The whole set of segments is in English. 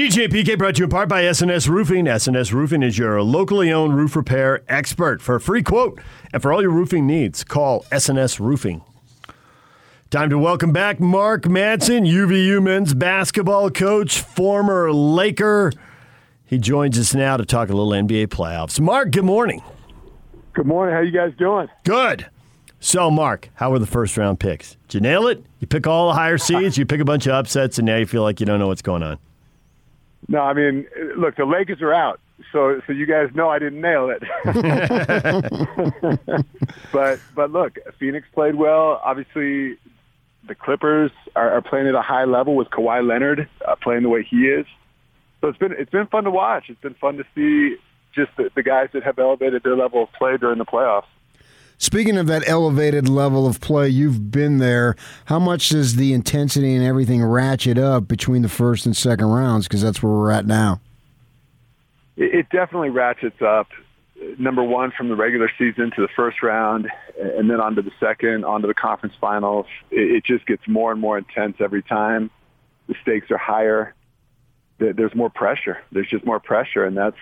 DJ PK brought to you in part by SNS Roofing. SNS Roofing is your locally owned roof repair expert. For a free quote and for all your roofing needs, call SNS Roofing. Time to welcome back Mark Madsen, UVU men's basketball coach, former Laker. He joins us now to talk a little NBA playoffs. Mark, good morning. Good morning. How you guys doing? Good. So, Mark, how were the first round picks? Did you nail it? You pick all the higher seeds, you pick a bunch of upsets, and now you feel like you don't know what's going on. No, I mean, look, the Lakers are out, so so you guys know I didn't nail it. but but look, Phoenix played well. Obviously, the Clippers are, are playing at a high level with Kawhi Leonard uh, playing the way he is. So it's been it's been fun to watch. It's been fun to see just the, the guys that have elevated their level of play during the playoffs. Speaking of that elevated level of play, you've been there. How much does the intensity and everything ratchet up between the first and second rounds? Because that's where we're at now. It, it definitely ratchets up. Number one, from the regular season to the first round, and then onto the second, onto the conference finals. It just gets more and more intense every time. The stakes are higher. There's more pressure. There's just more pressure, and that's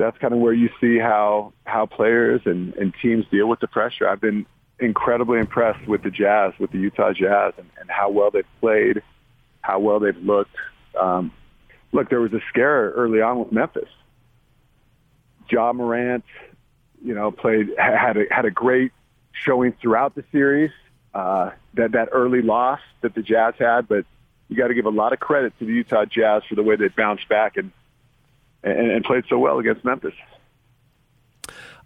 that's kind of where you see how how players and, and teams deal with the pressure. I've been incredibly impressed with the Jazz, with the Utah Jazz, and, and how well they've played, how well they've looked. Um, look, there was a scare early on with Memphis. Ja Morant, you know, played had a, had a great showing throughout the series. Uh, that that early loss that the Jazz had, but you got to give a lot of credit to the Utah Jazz for the way they bounced back and and, and played so well against Memphis.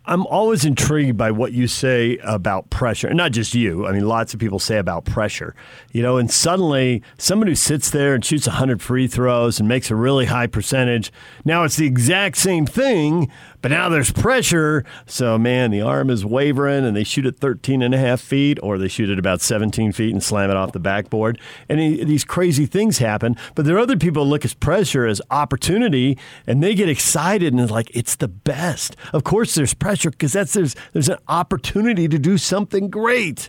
I'm always intrigued by what you say about pressure. And not just you. I mean, lots of people say about pressure. You know, and suddenly someone who sits there and shoots 100 free throws and makes a really high percentage, now it's the exact same thing, but now there's pressure. So, man, the arm is wavering and they shoot at 13 and a half feet or they shoot at about 17 feet and slam it off the backboard. And he, these crazy things happen. But there are other people who look at pressure as opportunity and they get excited and it's like, it's the best. Of course, there's pressure because that's there's, there's an opportunity to do something great.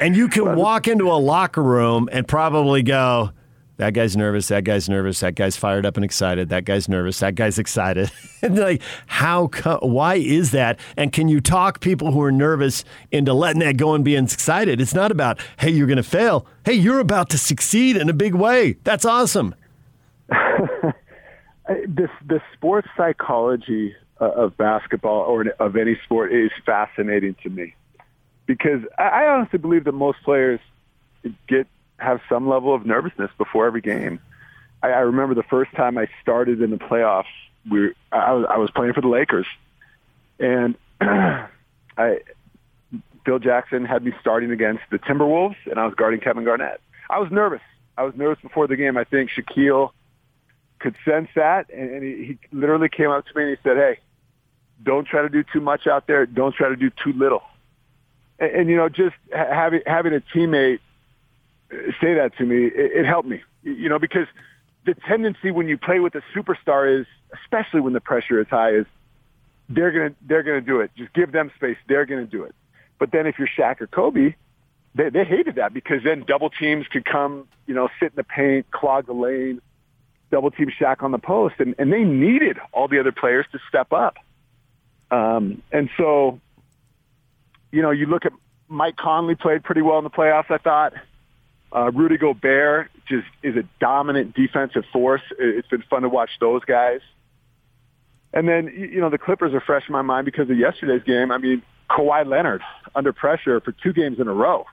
and you can walk into a locker room and probably go, that guy's nervous. That guy's nervous. That guy's fired up and excited. That guy's nervous. That guy's excited. and like, how? why is that? And can you talk people who are nervous into letting that go and being excited? It's not about hey, you're going to fail. Hey, you're about to succeed in a big way. That's awesome. this the sports psychology Uh, of basketball or of any sport is fascinating to me because I honestly believe that most players get have some level of nervousness before every game. I, I remember the first time I started in the playoffs. We I was, I was playing for the Lakers, and I Phil Jackson had me starting against the Timberwolves, and I was guarding Kevin Garnett. I was nervous. I was nervous before the game. I think Shaquille could sense that, and, and he, he literally came up to me and he said, "Hey, don't try to do too much out there. Don't try to do too little." And, and you know, just having having a teammate say that to me, it, it helped me. You know, because the tendency when you play with a superstar is, especially when the pressure is high, is they're gonna they're gonna do it. Just give them space. They're gonna do it. But then if you're Shaq or Kobe, they, they hated that because then double teams could come, you know, sit in the paint, clog the lane, double team Shaq on the post, and, and they needed all the other players to step up. Um, and so, you know, you look at Mike Conley played pretty well in the playoffs. I thought. Uh, Rudy Gobert just is a dominant defensive force. It's been fun to watch those guys. And then, you know, the Clippers are fresh in my mind because of yesterday's game. I mean, Kawhi Leonard under pressure for two games in a row,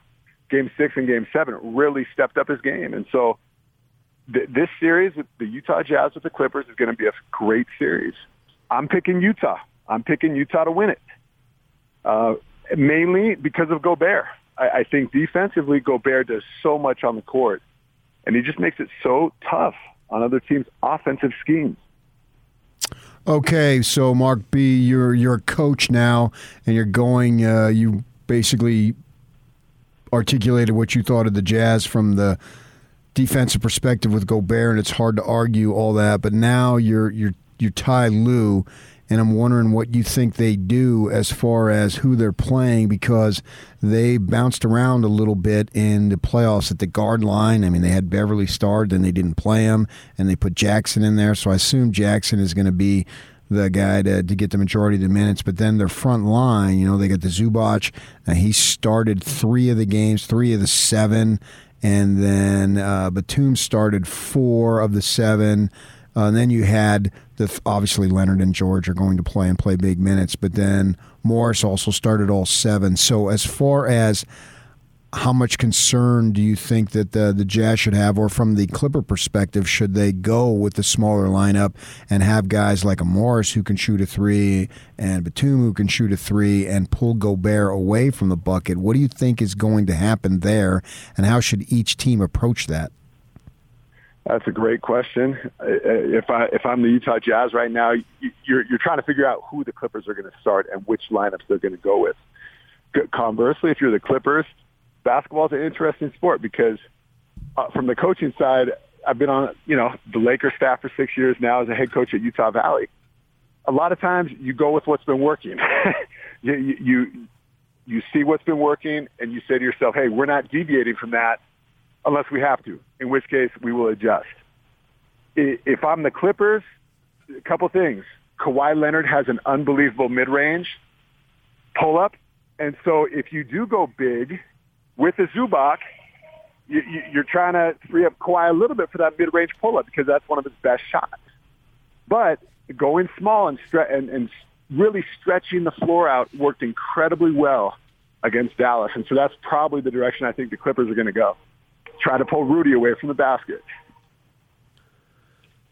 game six and game seven, really stepped up his game. And so th- this series, with the Utah Jazz with the Clippers, is going to be a great series. I'm picking Utah. I'm picking Utah to win it, uh, mainly because of Gobert. I, I think defensively, Gobert does so much on the court, and he just makes it so tough on other teams' offensive schemes. Okay, so Mark B, you're you're a coach now, and you're going. Uh, you basically articulated what you thought of the Jazz from the defensive perspective with Gobert, and it's hard to argue all that. But now you're you're you Ty Lue, and I'm wondering what you think they do as far as who they're playing because they bounced around a little bit in the playoffs at the guard line. I mean, they had Beverley start, then they didn't play him, and they put Jackson in there. So I assume Jackson is going to be the guy to, to get the majority of the minutes. But then their front line, you know, they got the Zubac. and he started three of the games, three of the seven. And then uh, Batum started four of the seven. Uh, and then you had the obviously Leonard and George are going to play and play big minutes, but then Morris also started all seven. So as far as how much concern do you think that the, the Jazz should have, or from the Clipper perspective, should they go with the smaller lineup and have guys like a Morris who can shoot a three and Batum who can shoot a three and pull Gobert away from the bucket? What do you think is going to happen there, and how should each team approach that? That's a great question. If I if I'm the Utah Jazz right now, you're you're trying to figure out who the Clippers are going to start and which lineups they're going to go with. Conversely, if you're the Clippers, basketball is an interesting sport because uh, from the coaching side, I've been on you know the Lakers staff for six years now as a head coach at Utah Valley. A lot of times you go with what's been working. you, you you see what's been working and you say to yourself, "Hey, we're not deviating from that unless we have to, in which case we will adjust." If I'm the Clippers, a couple things. Kawhi Leonard has an unbelievable mid-range pull up, and so if you do go big with the Zubac, you, you, you're trying to free up Kawhi a little bit for that mid-range pull-up because that's one of his best shots. But going small and, stre- and, and really stretching the floor out worked incredibly well against Dallas. And so that's probably the direction I think the Clippers are going to go. Try to pull Rudy away from the basket.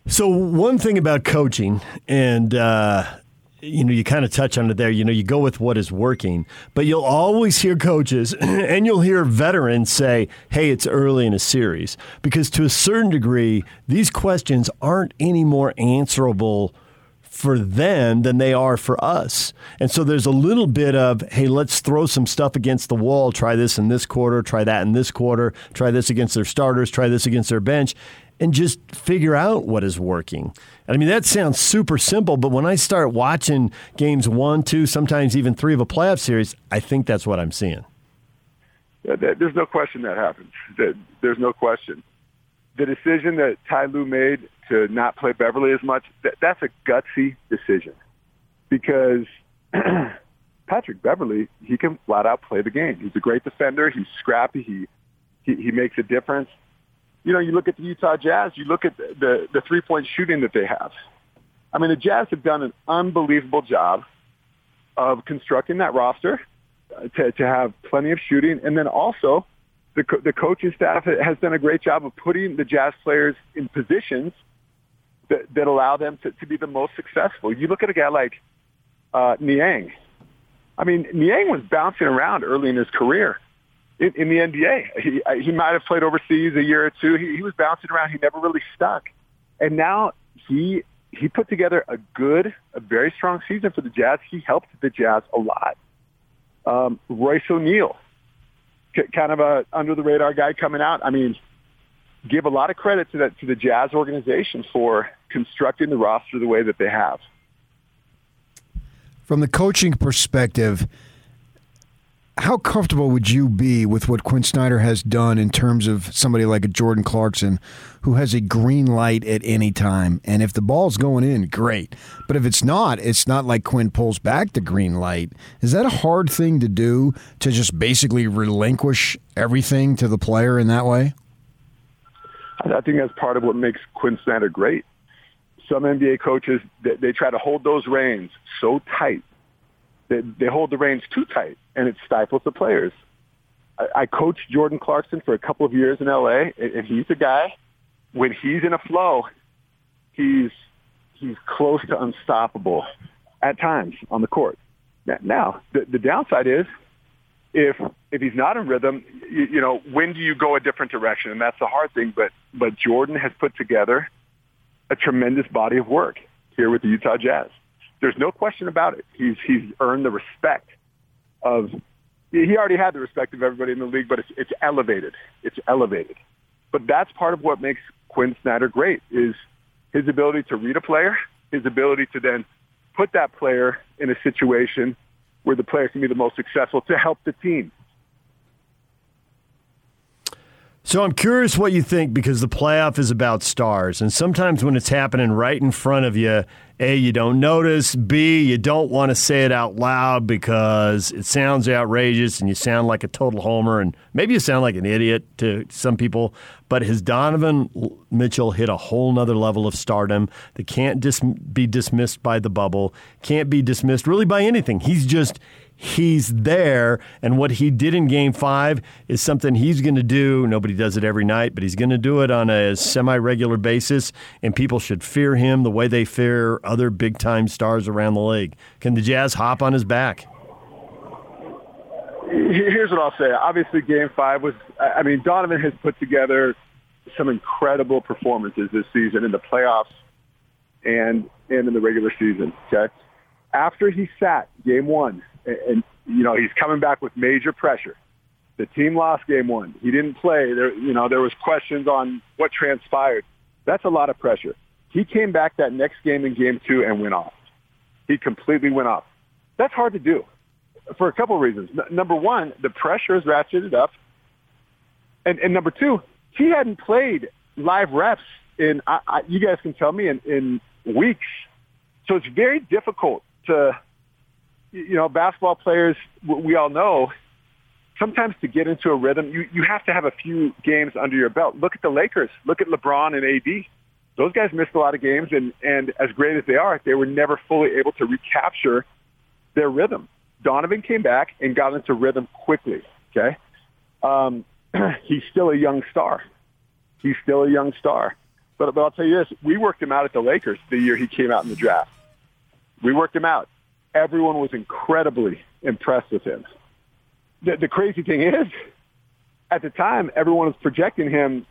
So one thing about coaching, and uh, you know, you kind of touch on it there. You know, you go with what is working, but you'll always hear coaches and you'll hear veterans say, hey, it's early in a series. Because to a certain degree, these questions aren't any more answerable for them than they are for us. And so there's a little bit of, hey, let's throw some stuff against the wall. Try this in this quarter, try that in this quarter, try this against their starters, try this against their bench and just figure out what is working. And I mean, that sounds super simple, but when I start watching games one, two, sometimes even three of a playoff series, I think that's what I'm seeing. There's no question that happens. There's no question. The decision that Ty Lue made to not play Beverley as much, that's a gutsy decision because Patrick Beverley, he can flat out play the game. He's a great defender. He's scrappy. He, he, he makes a difference you know, you look at the Utah Jazz, you look at the, the, the three-point shooting that they have. I mean, the Jazz have done an unbelievable job of constructing that roster uh, to, to have plenty of shooting. And then also the, co- the coaching staff has done a great job of putting the Jazz players in positions that, that allow them to, to be the most successful. You look at a guy like uh, Niang. I mean, Niang was bouncing around early in his career in, in the NBA. He uh, he might have played overseas a year or two. He, he was bouncing around. He never really stuck, and now he he put together a good, a very strong season for the Jazz. He helped the Jazz a lot. Um, Royce O'Neale, kind of a under the radar guy coming out. I mean, give a lot of credit to that to the Jazz organization for constructing the roster the way that they have. From the coaching perspective, how comfortable would you be with what Quinn Snyder has done in terms of somebody like a Jordan Clarkson who has a green light at any time? And if the ball's going in, great. But if it's not, it's not like Quinn pulls back the green light. Is that a hard thing to do to just basically relinquish everything to the player in that way? I think that's part of what makes Quinn Snyder great. Some NBA coaches, they, they try to hold those reins so tight they, they hold the reins too tight, and it stifles the players. I, I coached Jordan Clarkson for a couple of years in LA, and he's a guy. When he's in a flow, he's he's close to unstoppable at times on the court. Now, the, the downside is if if he's not in rhythm, you, you know, when do you go a different direction? And that's the hard thing. But but Jordan has put together a tremendous body of work here with the Utah Jazz. There's no question about it. He's he's earned the respect of. He already had the respect of everybody in the league, but it's it's elevated. It's elevated. But that's part of what makes Quinn Snyder great is his ability to read a player, his ability to then put that player in a situation where the player can be the most successful to help the team. So I'm curious what you think because the playoff is about stars. And sometimes when it's happening right in front of you, A, you don't notice. B, you don't want to say it out loud because it sounds outrageous and you sound like a total homer. And maybe you sound like an idiot to some people. But has Donovan Mitchell hit a whole nother level of stardom that can't dis- be dismissed by the bubble, can't be dismissed really by anything. He's just he's there. And what he did in game five is something he's going to do. Nobody does it every night, but he's going to do it on a semi regular basis. And people should fear him the way they fear other big time stars around the league. Can the Jazz hop on his back? Here's what I'll say. Obviously, game five was, I mean, Donovan has put together some incredible performances this season in the playoffs and, and in the regular season. Okay. After he sat game one and you know he's coming back with major pressure. The team lost game one. He didn't play. There, you know, there was questions on what transpired. That's a lot of pressure. He came back that next game in game two and went off. He completely went off. That's hard to do for a couple of reasons. N- number one, the pressure is ratcheted up, and, and number two, he hadn't played live reps in. I, I, you guys can tell me in, in weeks, so it's very difficult to you know, basketball players, we all know, sometimes to get into a rhythm, you, you have to have a few games under your belt. Look at the Lakers. Look at LeBron and AD. Those guys missed a lot of games, and, and as great as they are, they were never fully able to recapture their rhythm. Donovan came back and got into rhythm quickly, okay? Um, he's still a young star. He's still a young star. But, but I'll tell you this, we worked him out at the Lakers the year he came out in the draft. We worked him out everyone was incredibly impressed with him. The, the crazy thing is, at the time, everyone was projecting him,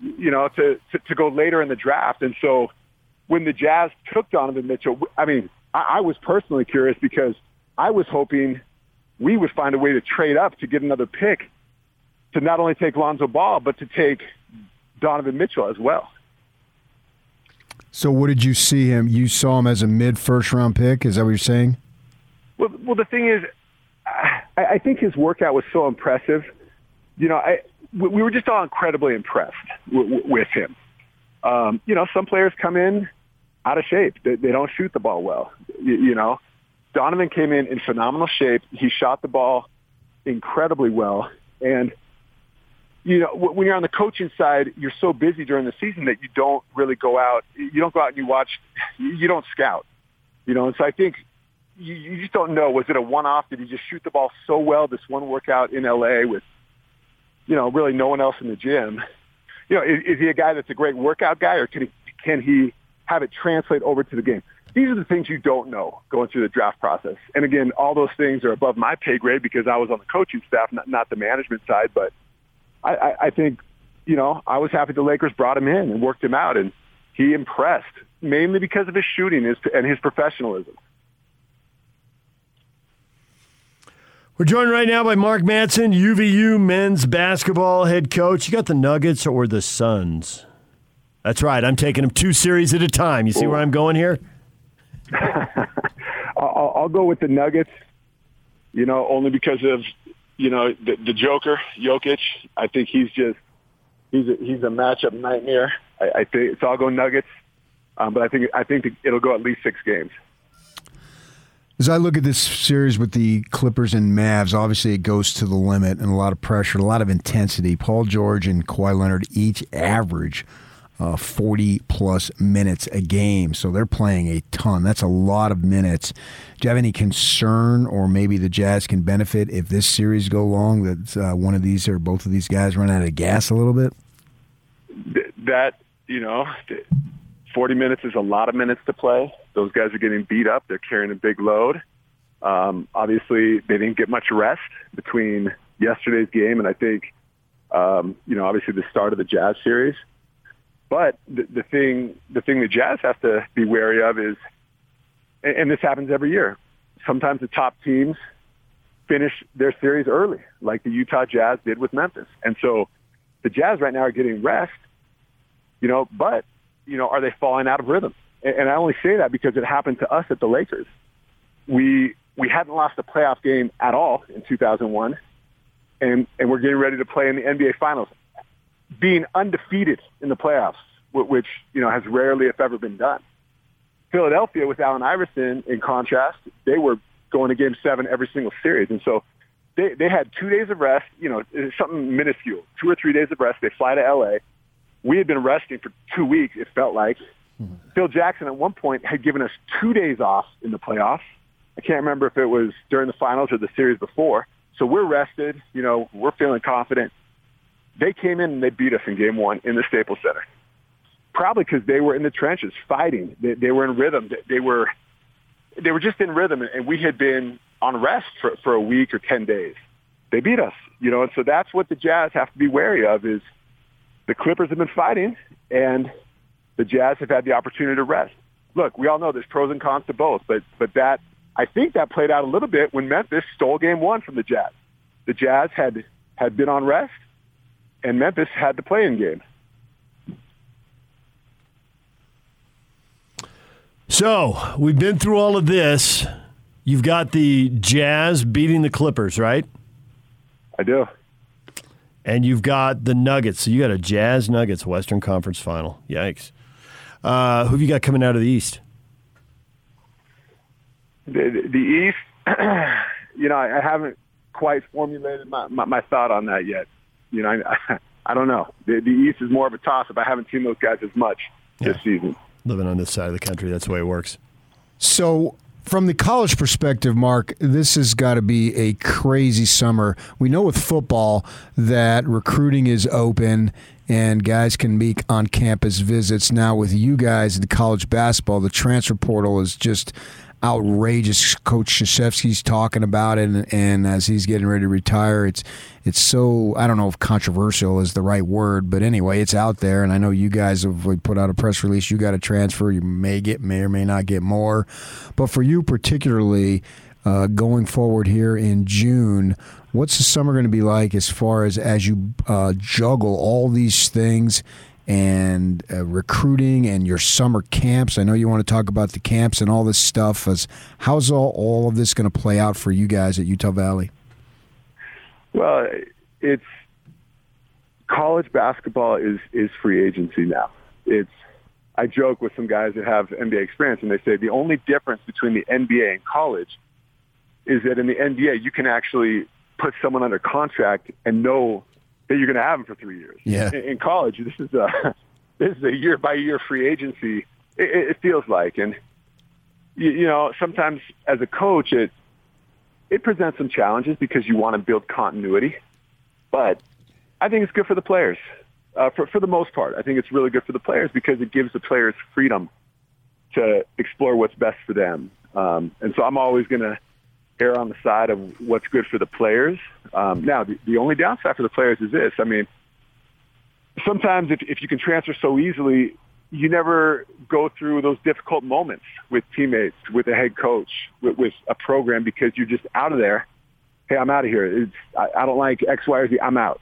you know, to, to, to go later in the draft. And so when the Jazz took Donovan Mitchell, I mean, I, I was personally curious because I was hoping we would find a way to trade up to get another pick to not only take Lonzo Ball, but to take Donovan Mitchell as well. So, what did you see him? You saw him as a mid first round pick. Is that what you're saying? Well, well, the thing is, I, I think his workout was so impressive. You know, I we were just all incredibly impressed w- with him. Um, you know, some players come in out of shape. They, they don't shoot the ball well. You, you know, Donovan came in in phenomenal shape. He shot the ball incredibly well, and you know, when you're on the coaching side, you're so busy during the season that you don't really go out. You don't go out and you watch. You don't scout. You know, and so I think you, you just don't know. Was it a one-off? Did he just shoot the ball so well this one workout in LA with, you know, really no one else in the gym? You know, is, is he a guy that's a great workout guy, or can he can he have it translate over to the game? These are the things you don't know going through the draft process. And again, all those things are above my pay grade because I was on the coaching staff, not, not the management side. But I, I, I think, you know, I was happy the Lakers brought him in and worked him out, and he impressed mainly because of his shooting and his professionalism. We're joined right now by Mark Madsen, UVU men's basketball head coach. You got the Nuggets or the Suns? That's right. I'm taking them two series at a time. You see where I'm going here? I'll, I'll, go with the Nuggets. You know, only because of you know the, the Joker, Jokic. I think he's just he's a, he's a matchup nightmare. I, I think so. I'll go Nuggets, um, but I think I think it'll go at least six games. As I look at this series with the Clippers and Mavs, obviously it goes to the limit and a lot of pressure, a lot of intensity. Paul George and Kawhi Leonard each average uh, 40 plus minutes a game, so they're playing a ton. That's a lot of minutes. Do you have any concern, or maybe the Jazz can benefit if this series go long that uh, one of these or both of these guys run out of gas a little bit? That you know, 40 minutes is a lot of minutes to play. Those guys are getting beat up. They're carrying a big load. Um, obviously, they didn't get much rest between yesterday's game and I think, um, you know, obviously the start of the Jazz series. But the, the thing, the thing the Jazz have to be wary of is, and, and this happens every year. Sometimes the top teams finish their series early, like the Utah Jazz did with Memphis. And so the Jazz right now are getting rest, you know, but you know, are they falling out of rhythm? and I only say that because it happened to us at the Lakers. We we hadn't lost a playoff game at all in 2001, and and we're getting ready to play in the NBA Finals, being undefeated in the playoffs, which you know has rarely, if ever, been done. Philadelphia, with Allen Iverson, in contrast, they were going to Game Seven every single series, and so they they had two days of rest. You know, something minuscule, two or three days of rest. They fly to LA. We had been resting for two weeks. It felt like. Mm-hmm. Phil Jackson at one point had given us two days off in the playoffs I can't remember if it was during the finals or the series before. So we're rested. You know, we're feeling confident. They came in and they beat us in game one in the Staples Center. Probably because they were in the trenches fighting. They, they were in rhythm. They, they were they were just in rhythm, and we had been on rest for, for a week or 10 days. They beat us, you know, and so that's what the Jazz have to be wary of is the Clippers have been fighting, and the Jazz have had the opportunity to rest. Look, we all know there's pros and cons to both, but but that I think that played out a little bit when Memphis stole game one from the Jazz. The Jazz had, had been on rest, and Memphis had the play-in game. So we've been through all of this. You've got the Jazz beating the Clippers, right? I do. And you've got the Nuggets. So you got a Jazz Nuggets Western Conference final. Yikes. Uh, who have you got coming out of the East? the, the East, you know, I, I haven't quite formulated my, my, my thought on that yet. You know, I, I don't know. The, the East is more of a toss-up. I haven't seen those guys as much yeah. this season. Living on this side of the country, that's the way it works. So, from the college perspective, Mark, this has got to be a crazy summer. We know with football that recruiting is open and guys can make on campus visits. Now, with you guys in college basketball, the transfer portal is just outrageous. Coach Krzyzewski's talking about it, and, and, as he's getting ready to retire, it's it's so I don't know if controversial is the right word, but anyway, it's out there, and I know you guys have put out a press release. You got a transfer, you may get, may or may not get more, but for you particularly. Uh, going forward here in June, what's the summer going to be like as far as as you uh, juggle all these things and uh, recruiting and your summer camps. I know you want to talk about the camps and all this stuff. As how's all, all of this going to play out for you guys at Utah Valley? Well, it's college basketball is is free agency now. It's I joke with some guys that have NBA experience, and they say the only difference between the NBA and college is that in the NBA you can actually put someone under contract and know that you're going to have them for three years. Yeah. In, in college, this is a this is a year by year free agency. It, it feels like, and you, you know, sometimes as a coach, it it presents some challenges because you want to build continuity, but I think it's good for the players. Uh, for for the most part, I think it's really good for the players because it gives the players freedom to explore what's best for them. Um, and so I'm always going to err on the side of what's good for the players. Um, now, the, the only downside for the players is this. I mean, sometimes if, if you can transfer so easily, you never go through those difficult moments with teammates, with a head coach, with, with a program because you're just out of there. Hey, I'm out of here. It's, I, I don't like X, Y, or Z. I'm out.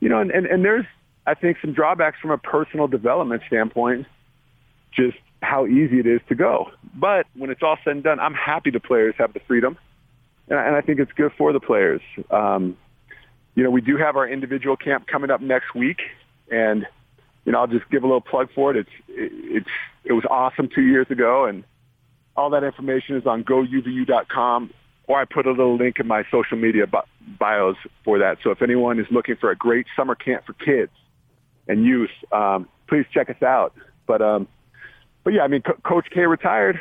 You know, and, and, and there's, I think, some drawbacks from a personal development standpoint. Just how easy it is to go. But when it's all said and done, I'm happy the players have the freedom, and I, and I think it's good for the players. Um, you know, we do have our individual camp coming up next week, and you know, I'll just give a little plug for it. It's it's it was awesome two years ago, and all that information is on GoUVU.com, or I put a little link in my social media bios for that. So if anyone is looking for a great summer camp for kids and youth, um, please check us out. But um, but yeah, I mean, Co- Coach K retired.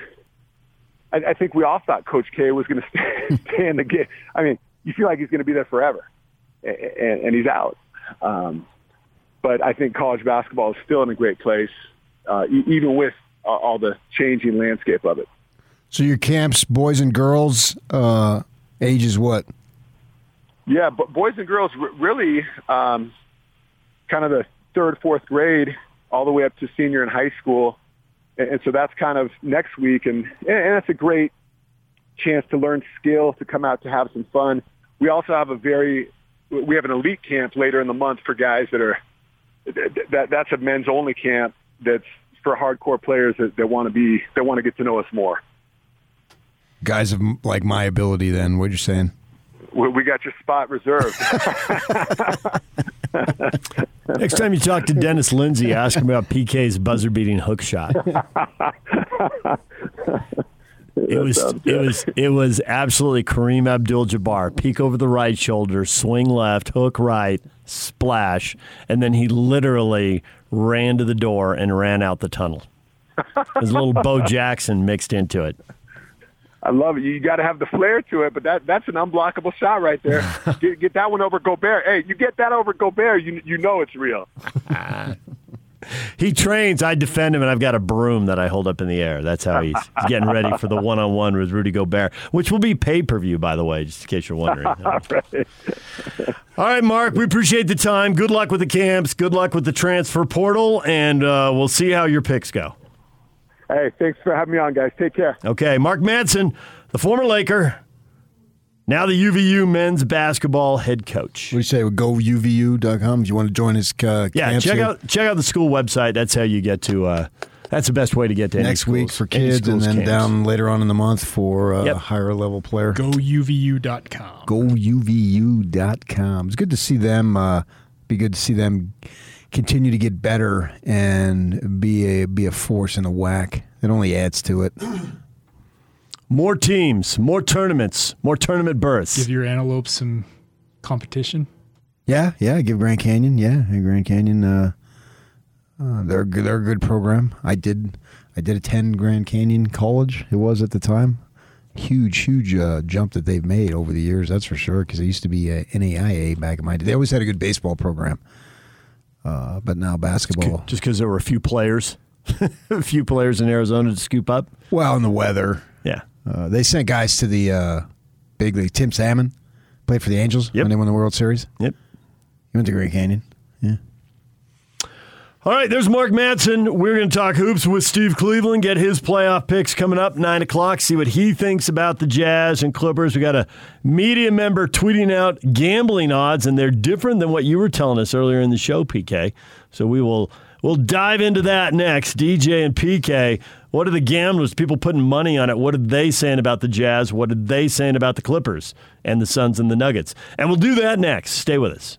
I, I think we all thought Coach K was going to stay, in the game. I mean, you feel like he's going to be there forever, and, and, and he's out. Um, but I think college basketball is still in a great place, uh, even with uh, all the changing landscape of it. So your camps, boys and girls, uh, ages what? Yeah, but boys and girls r- really um, kind of the third, fourth grade, all the way up to senior in high school and, and so that's kind of next week, and and that's a great chance to learn skill, to come out to have some fun. We also have a very we have an elite camp later in the month for guys that are that that's a men's only camp that's for hardcore players that, that want to be that want to get to know us more. Guys of like my ability, then what you're saying? We, we got your spot reserved. Next time you talk to Dennis Lindsay, ask him about PK's buzzer beating hook shot. It was it was it was absolutely Kareem Abdul-Jabbar. Peek over the right shoulder, swing left, hook right, splash, and then he literally ran to the door and ran out the tunnel. There's a little Bo Jackson mixed into it. I love it. You got to have the flair to it, but that that's an unblockable shot right there. get, get that one over Gobert. Hey, you get that over Gobert, you you know it's real. He trains. I defend him, and I've got a broom that I hold up in the air. That's how he's, he's getting ready for the one-on-one with Rudy Gobert, which will be pay-per-view, by the way, just in case you're wondering. All right, Mark. We appreciate the time. Good luck with the camps. Good luck with the transfer portal, and uh, we'll see how your picks go. Hey, thanks for having me on, guys. Take care. Okay, Mark Madsen, the former Laker, now the UVU men's basketball head coach. What do you say? Go uvu.com. Do you want to join his uh, Yeah, check here? out check out the school website. That's how you get to. Uh, that's the best way to get to any next week for kids, and then camps. down later on in the month for uh, Yep. a higher level player. GoUVU.com. GoUVU.com. It's good to see them. Uh, be good to see them continue to get better and be a be a force in the WAC. It only adds to it. More teams, more tournaments, more tournament berths. Give your antelopes some competition. Yeah, yeah. Give Grand Canyon. Yeah, Grand Canyon. Uh, uh, they're they're a good program. I did I did attend Grand Canyon College. It was at the time. Huge, huge uh, jump that they've made over the years. That's for sure. Because it used to be uh, NAIA back in my day. They always had a good baseball program, uh, but now basketball. just because there were a few players, a few players in Arizona to scoop up. Well, and the weather. Yeah, Uh, they sent guys to the uh, big league. Tim Salmon played for the Angels Yep. when they won the World Series. yep. He went to Grand Canyon. Yeah. All right, there's Mark Madsen. We're going to talk hoops with Steve Cleveland, get his playoff picks coming up, 9 o'clock, see what he thinks about the Jazz and Clippers. We got a media member tweeting out gambling odds, and they're different than what you were telling us earlier in the show, PK. So we will we'll dive into that next. DJ and PK, what are the gamblers, people putting money on it? What are they saying about the Jazz? What are they saying about the Clippers and the Suns and the Nuggets? And we'll do that next. Stay with us.